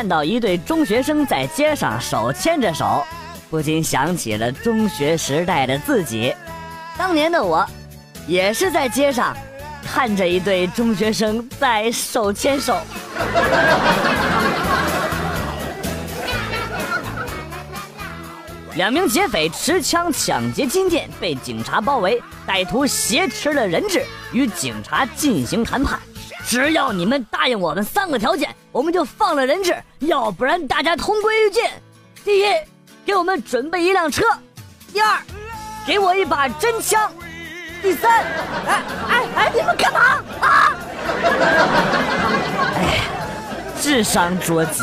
看到一对中学生在街上手牵着手，不禁想起了中学时代的自己。当年的我，也是在街上看着一对中学生在手牵手。两名劫匪持枪抢劫金店，被警察包围，歹徒挟持了人质，与警察进行谈判。只要你们答应我们三个条件，我们就放了人质；要不然，大家同归于尽。第一，给我们准备一辆车；第二，给我一把真枪；第三，哎哎哎，你们干嘛啊？哎，智商捉鸡。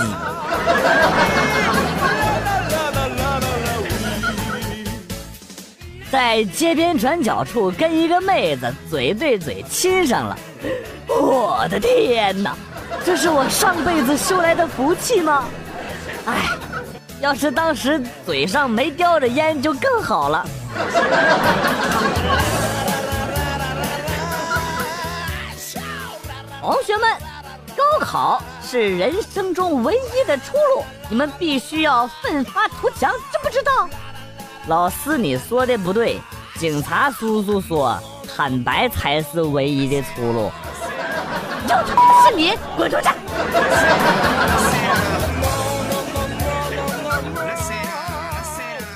在街边转角处跟一个妹子嘴对嘴亲上了，我的天哪，这是我上辈子修来的福气吗？哎，要是当时嘴上没叼着烟就更好了。同学们，高考是人生中唯一的出路，你们必须要奋发图强，知不知道？老师，你说的不对。警察叔叔说，坦白才是唯一的出路。就他是你，滚出去！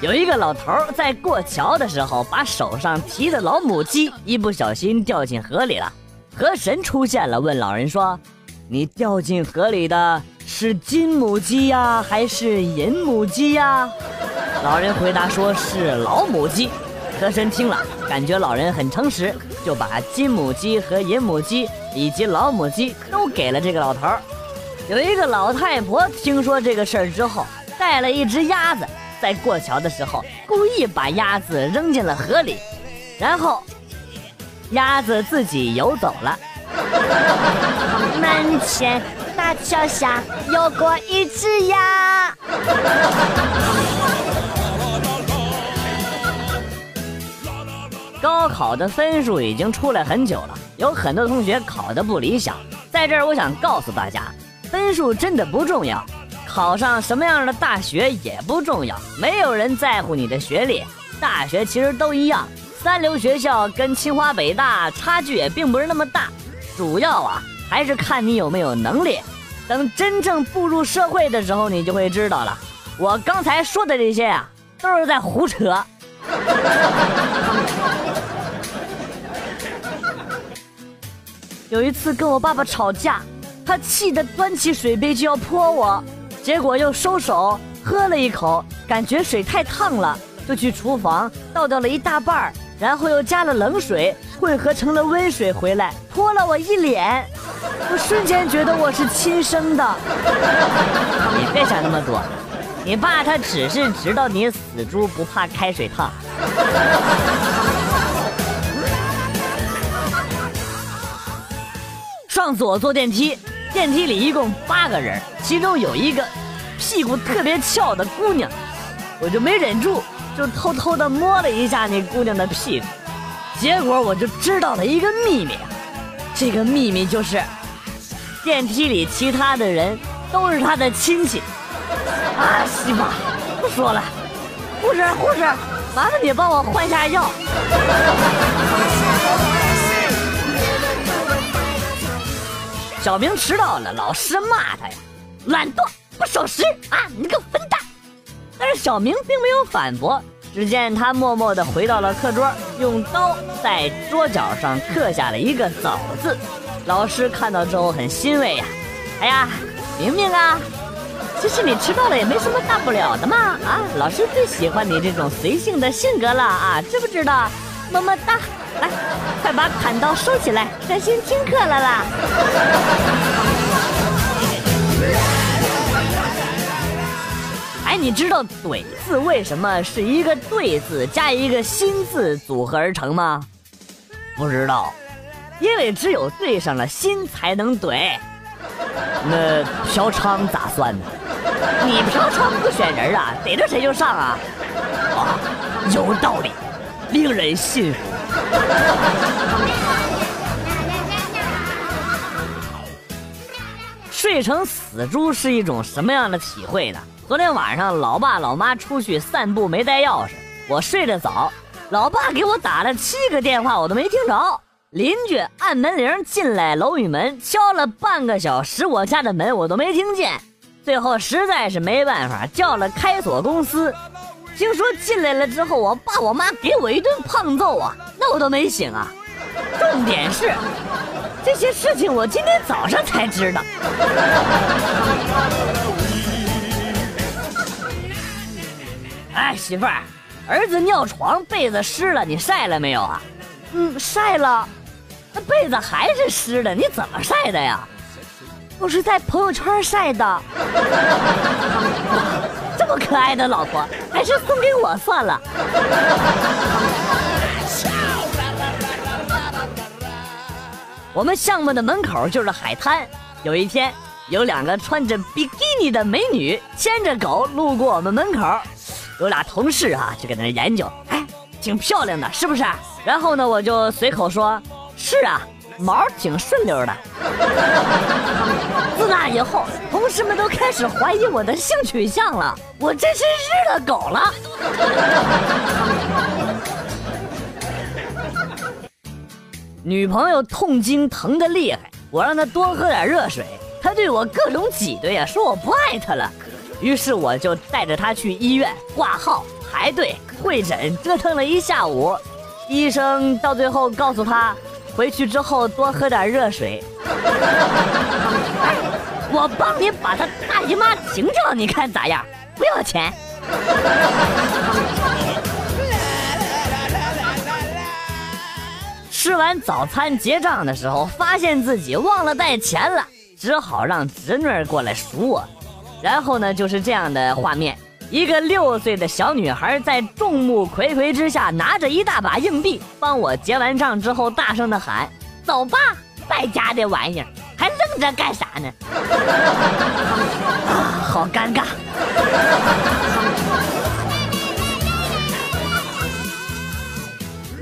有一个老头在过桥的时候，把手上提的老母鸡一不小心掉进河里了。河神出现了，问老人说：“你掉进河里的是金母鸡呀，还是银母鸡呀？”老人回答说：“是老母鸡。”河神听了，感觉老人很诚实，就把金母鸡和银母鸡以及老母鸡都给了这个老头有一个老太婆听说这个事儿之后，带了一只鸭子，在过桥的时候故意把鸭子扔进了河里，然后鸭子自己游走了。门前大桥下游过一只鸭。考的分数已经出来很久了，有很多同学考得不理想。在这儿，我想告诉大家，分数真的不重要，考上什么样的大学也不重要，没有人在乎你的学历。大学其实都一样，三流学校跟清华北大差距也并不是那么大，主要啊还是看你有没有能力。等真正步入社会的时候，你就会知道了。我刚才说的这些啊，都是在胡扯。有一次跟我爸爸吵架，他气得端起水杯就要泼我，结果又收手喝了一口，感觉水太烫了，就去厨房倒掉了一大半然后又加了冷水混合成了温水回来泼了我一脸，我瞬间觉得我是亲生的。你别想那么多。你爸他只是知道你死猪不怕开水烫。上次我坐电梯，电梯里一共八个人，其中有一个屁股特别翘的姑娘，我就没忍住，就偷偷的摸了一下那姑娘的屁股，结果我就知道了一个秘密，这个秘密就是电梯里其他的人都是他的亲戚。啊，西妈，不说了，护士，护士，麻烦你帮我换下药。小明迟到了，老师骂他呀，懒惰，不守时啊，你个笨蛋！但是小明并没有反驳，只见他默默地回到了课桌，用刀在桌角上刻下了一个“走”字。老师看到之后很欣慰呀，哎呀，明明啊。其实你迟到了也没什么大不了的嘛，啊，老师最喜欢你这种随性的性格了啊，知不知道？么么哒，来，快把砍刀收起来，专心听课了啦。哎，你知道“怼”字为什么是一个“对”字加一个“心”字组合而成吗？不知道，因为只有对上了心才能怼。那嫖娼咋算呢？你嫖娼不选人啊，逮着谁就上啊！啊，有道理，令人信服。睡成死猪是一种什么样的体会呢？昨天晚上，老爸老妈出去散步没带钥匙，我睡得早，老爸给我打了七个电话，我都没听着。邻居按门铃进来楼宇门，敲了半个小时我家的门，我都没听见。最后实在是没办法，叫了开锁公司。听说进来了之后，我爸我妈给我一顿胖揍啊，那我都没醒啊。重点是，这些事情我今天早上才知道。哎，媳妇儿，儿子尿床，被子湿了，你晒了没有啊？嗯，晒了。那被子还是湿的，你怎么晒的呀？我是在朋友圈晒的。这么可爱的老婆，还是送给我算了。我们项目的门口就是海滩。有一天，有两个穿着比基尼的美女牵着狗路过我们门口。有俩同事啊，就搁那研究，哎，挺漂亮的，是不是？然后呢，我就随口说：“是啊，毛挺顺溜的。”自那以后，同事们都开始怀疑我的性取向了。我真是日了狗了。女朋友痛经疼得厉害，我让她多喝点热水，她对我各种挤兑呀，说我不爱她了。于是我就带着她去医院挂号、排队、会诊，折腾了一下午。医生到最后告诉她，回去之后多喝点热水。我帮你把他大姨妈停掉，你看咋样？不要钱。吃完早餐结账的时候，发现自己忘了带钱了，只好让侄女过来赎我。然后呢，就是这样的画面：一个六岁的小女孩在众目睽睽之下，拿着一大把硬币，帮我结完账之后，大声的喊：“走吧，败家的玩意儿，还愣着干啥呢？”啊，好尴尬。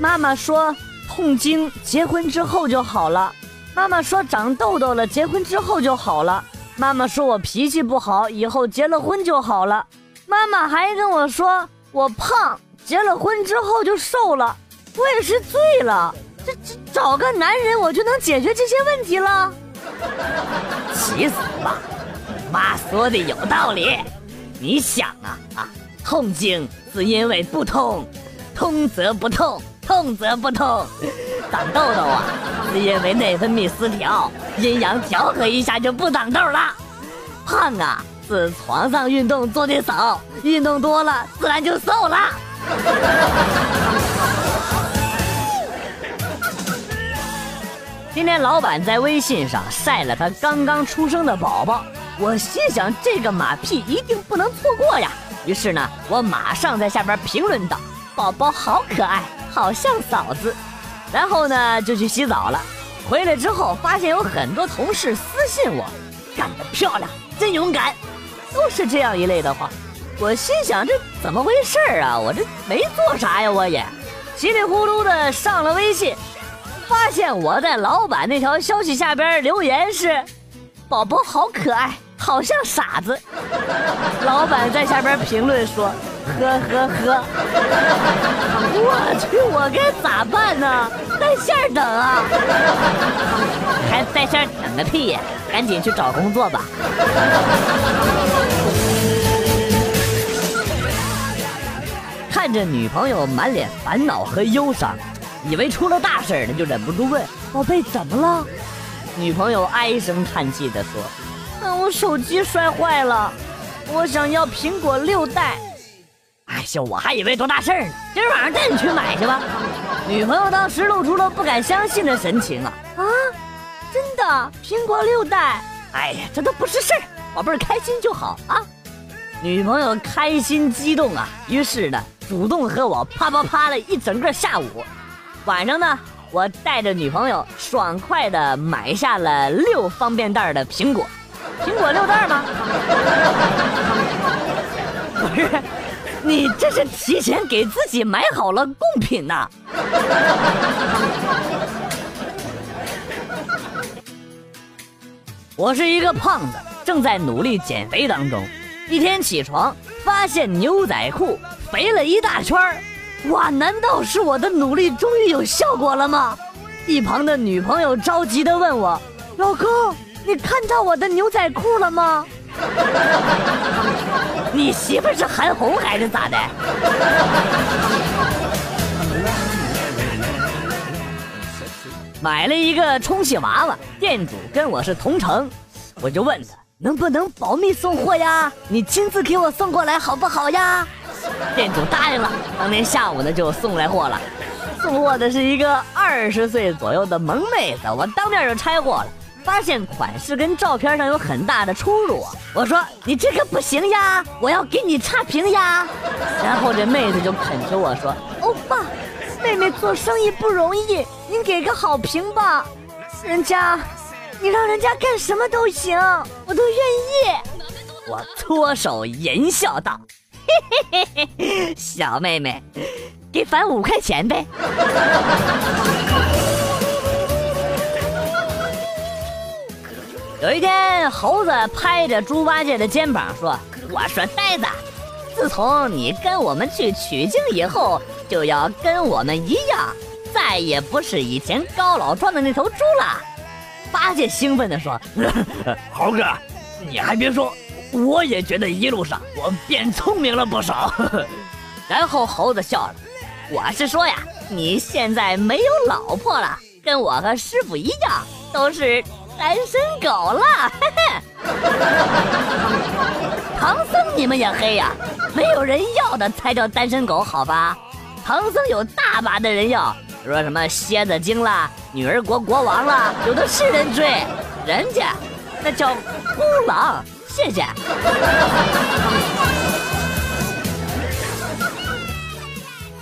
妈妈说痛经结婚之后就好了，妈妈说长痘痘了结婚之后就好了。妈妈说我脾气不好，以后结了婚就好了。妈妈还跟我说我胖，结了婚之后就瘦了。我也是醉了，这这找个男人我就能解决这些问题了？气死吧！妈说的有道理。你想啊啊，痛经是因为不通，通则不痛，痛则不痛。长痘痘啊，是因为内分泌失调，阴阳调和一下就不长痘了。胖啊，是床上运动做的少，运动多了自然就瘦了。今天老板在微信上晒了他刚刚出生的宝宝，我心想这个马屁一定不能错过呀。于是呢，我马上在下边评论道：“宝宝好可爱，好像嫂子。”然后呢，就去洗澡了。回来之后，发现有很多同事私信我：“干得漂亮，真勇敢。”都是这样一类的话。我心想：这怎么回事啊？我这没做啥呀，我也稀里糊涂的上了微信，发现我在老板那条消息下边留言是：“宝宝好可爱，好像傻子。”老板在下边评论说。呵呵呵！我去，我该咋办呢？在线等啊！还在线等个屁呀！赶紧去找工作吧！看着女朋友满脸烦恼和忧伤，以为出了大事儿了，就忍不住问：“宝贝，怎么了？”女朋友唉声叹气地说：“嗯，我手机摔坏了，我想要苹果六代。”哎呀，我还以为多大事儿呢！今儿晚上带你去买去吧。女朋友当时露出了不敢相信的神情啊啊！真的，苹果六代？哎呀，这都不是事儿，宝贝儿开心就好啊。女朋友开心激动啊，于是呢，主动和我啪啪啪了一整个下午。晚上呢，我带着女朋友爽快的买下了六方便袋的苹果。苹果六袋吗？不是。你这是提前给自己买好了贡品呐！我是一个胖子，正在努力减肥当中。一天起床，发现牛仔裤肥了一大圈儿。哇，难道是我的努力终于有效果了吗？一旁的女朋友着急地问我：“老公，你看到我的牛仔裤了吗？” 你媳妇是韩红还是咋的？买了一个充气娃娃，店主跟我是同城，我就问他能不能保密送货呀？你亲自给我送过来好不好呀？店主答应了，当天下午呢就送来货了。送货的是一个二十岁左右的萌妹子，我当面就拆货了，发现款式跟照片上有很大的出入啊！我说你这个不行呀，我要给你差评呀。然后这妹子就恳求我说：“欧巴，妹妹做生意不容易，您给个好评吧。人家，你让人家干什么都行，我都愿意。”我搓手淫笑道。嘿嘿嘿嘿，小妹妹，给返五块钱呗。有一天，猴子拍着猪八戒的肩膀说：“我说呆子，自从你跟我们去取经以后，就要跟我们一样，再也不是以前高老庄的那头猪了。”八戒兴奋地说：“ 猴哥，你还别说。”我也觉得一路上我变聪明了不少，然后猴子笑了。我是说呀，你现在没有老婆了，跟我和师傅一样，都是单身狗了。唐僧你们也黑呀？没有人要的才叫单身狗，好吧？唐僧有大把的人要，说什么蝎子精啦、女儿国国王啦，有的是人追，人家那叫孤狼。谢谢。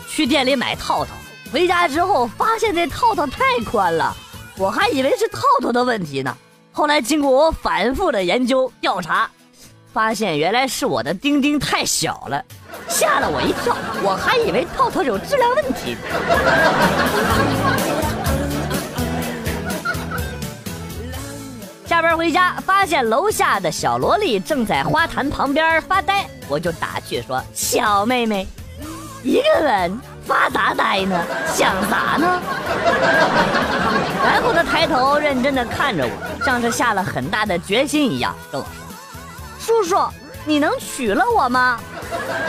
去店里买套套，回家之后发现这套套太宽了，我还以为是套套的问题呢。后来经过我反复的研究调查，发现原来是我的丁丁太小了，吓了我一跳，我还以为套套有质量问题。下班回家，发现楼下的小萝莉正在花坛旁边发呆，我就打趣说：“小妹妹，一个人发啥呆呢？想啥呢？”然后她抬头认真的看着我，像是下了很大的决心一样，跟我说：“叔叔，你能娶了我吗？”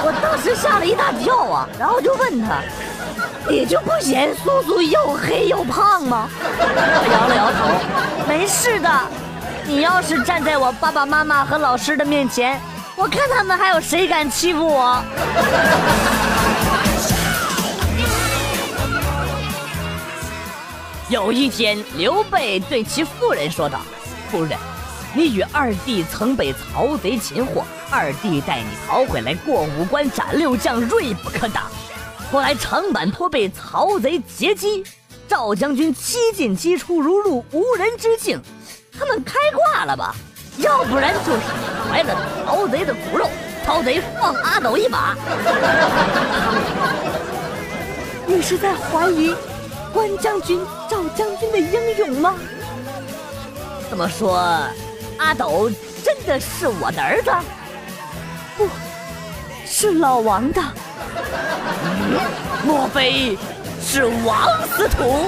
我当时吓了一大跳啊，然后就问他：“你就不嫌叔叔又黑又胖吗？”我摇了摇头：“没事的。”你要是站在我爸爸妈妈和老师的面前，我看他们还有谁敢欺负我？有一天，刘备对其夫人说道：“夫人，你与二弟曾被曹贼擒获，二弟带你逃回来，过五关斩六将，锐不可挡。后来长坂坡被曹贼截击，赵将军七进七出，如入无人之境。”他们开挂了吧？要不然就是你怀了曹贼的骨肉，曹贼放阿斗一马。你是在怀疑关将军、赵将军的英勇吗？这么说，阿斗真的是我的儿子？不是老王的？莫非是王司徒？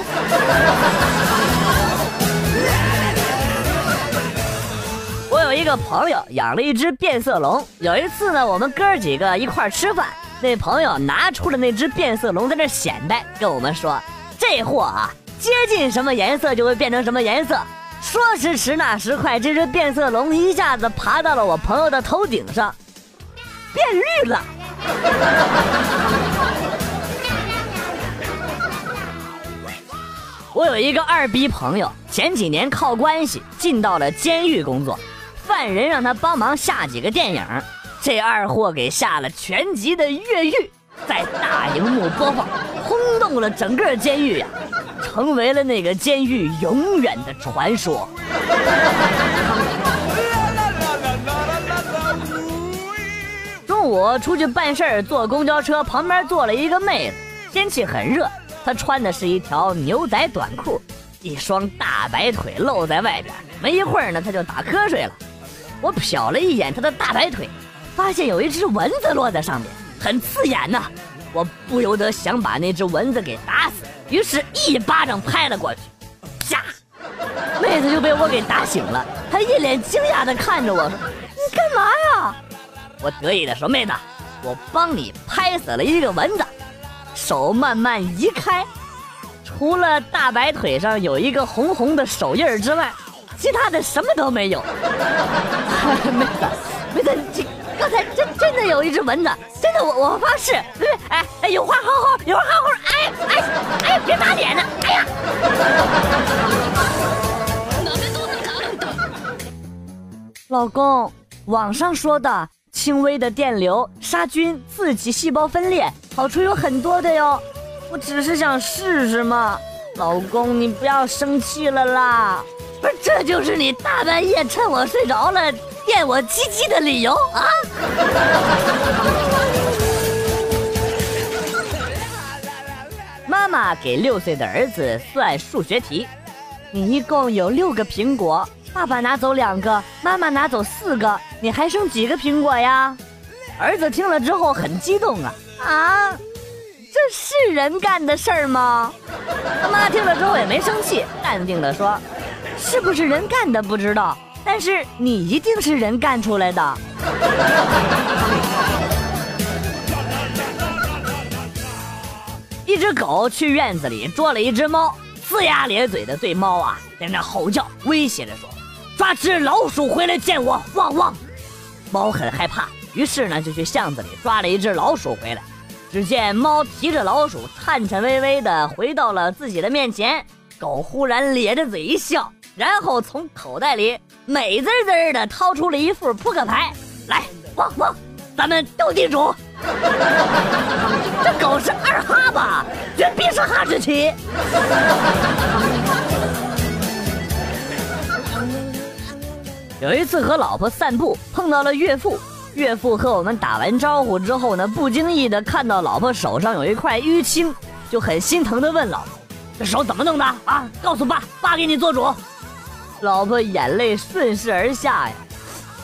我有一个朋友养了一只变色龙。有一次呢，我们哥几个一块吃饭，那朋友拿出了那只变色龙在那显摆，跟我们说：“这货啊，接近什么颜色就会变成什么颜色。”说时迟，那时快，这只变色龙一下子爬到了我朋友的头顶上，变绿了。我有一个二逼朋友，前几年靠关系进到了监狱工作。犯人让他帮忙下几个电影，这二货给下了全集的《越狱》，在大荧幕播放，轰动了整个监狱呀，成为了那个监狱永远的传说。中午出去办事儿，坐公交车旁边坐了一个妹子，天气很热，她穿的是一条牛仔短裤。一双大白腿露在外边。没一会儿呢，她就打瞌睡了。我瞟了一眼她的大白腿，发现有一只蚊子落在上面，很刺眼呐。我不由得想把那只蚊子给打死，于是一巴掌拍了过去，啪！妹子就被我给打醒了。她一脸惊讶的看着我说：“你干嘛呀？”我得意的说：“妹子，我帮你拍死了一个蚊子。”手慢慢移开，除了大白腿上有一个红红的手印之外。其他的什么都没有，妹子，妹子，这刚才真真的有一只蚊子，真的，我我发誓，哎哎，有话好好，有话好好，哎哎哎，别打脸呢，哎呀！老公，网上说的轻微的电流杀菌、刺激细胞分裂，好处有很多的哟。我只是想试试嘛，老公，你不要生气了啦。不是，这就是你大半夜趁我睡着了电我鸡鸡的理由啊！妈妈给六岁的儿子算数学题，你一共有六个苹果，爸爸拿走两个，妈妈拿走四个，你还剩几个苹果呀？儿子听了之后很激动啊啊！这是人干的事儿吗？他妈听了之后也没生气，淡定的说。是不是人干的不知道，但是你一定是人干出来的。一只狗去院子里捉了一只猫，呲牙咧嘴的对猫啊在那吼叫，威胁着说：“抓只老鼠回来见我！”汪汪！猫很害怕，于是呢就去巷子里抓了一只老鼠回来。只见猫提着老鼠，颤颤巍巍的回到了自己的面前，狗忽然咧着嘴一笑。然后从口袋里美滋滋的掏出了一副扑克牌，来，汪汪，咱们斗地主。这狗是二哈吧？绝逼是哈士奇。有一次和老婆散步，碰到了岳父。岳父和我们打完招呼之后呢，不经意的看到老婆手上有一块淤青，就很心疼的问老婆：“这手怎么弄的啊？告诉爸，爸给你做主。”老婆眼泪顺势而下呀，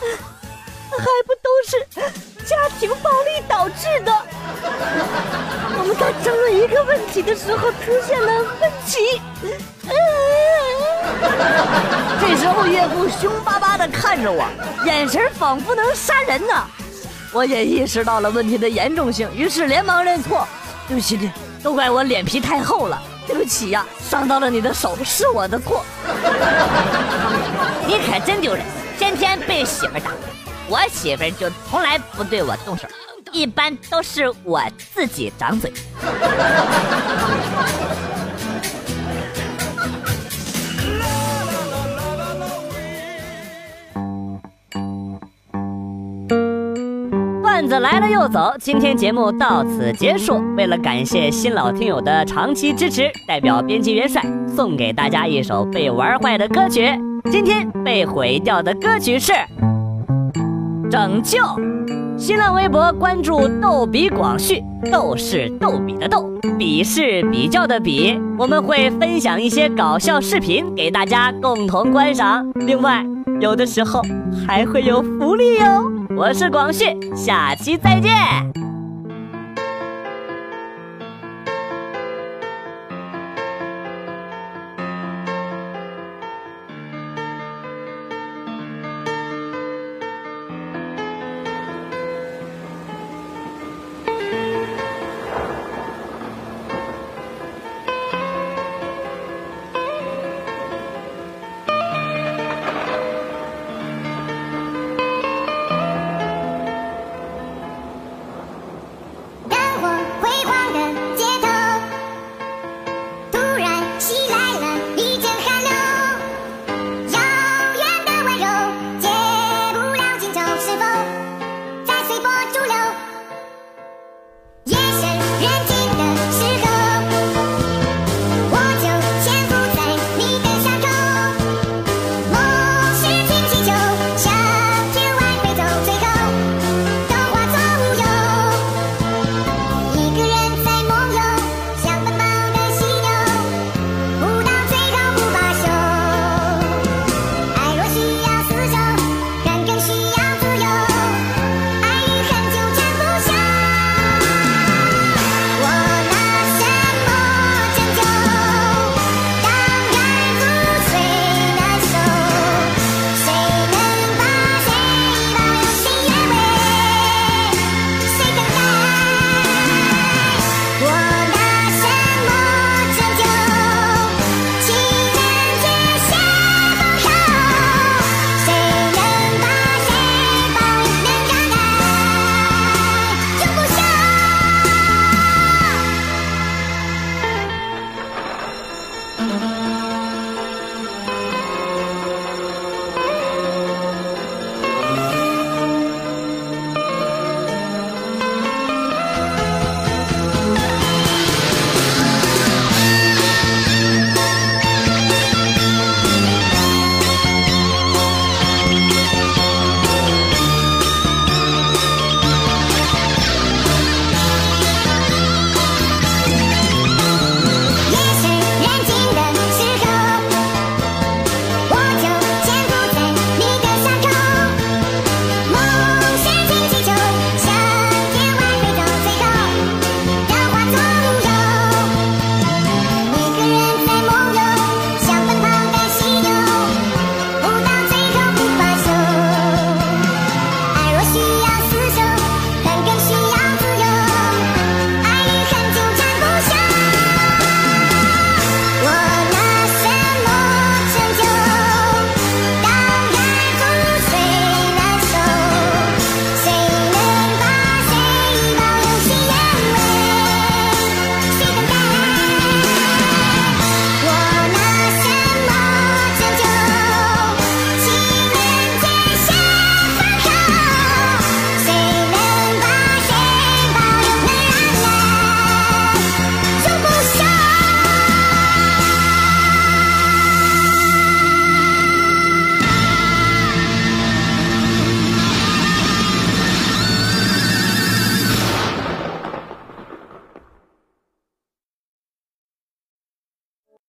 还不都是家庭暴力导致的？我们在争论一个问题的时候出现了分歧。这时候岳父凶巴巴的看着我，眼神仿佛能杀人呢。我也意识到了问题的严重性，于是连忙认错：“对不起，都怪我脸皮太厚了。”对不起呀，伤到了你的手，是我的错。你可真丢人，天天被媳妇打。我媳妇就从来不对我动手，一般都是我自己掌嘴。来了又走，今天节目到此结束。为了感谢新老听友的长期支持，代表编辑元帅送给大家一首被玩坏的歌曲。今天被毁掉的歌曲是《拯救》。新浪微博关注“逗比广旭”，逗是逗比的逗，比是比较的比。我们会分享一些搞笑视频给大家共同观赏，另外有的时候还会有福利哟。我是广旭，下期再见。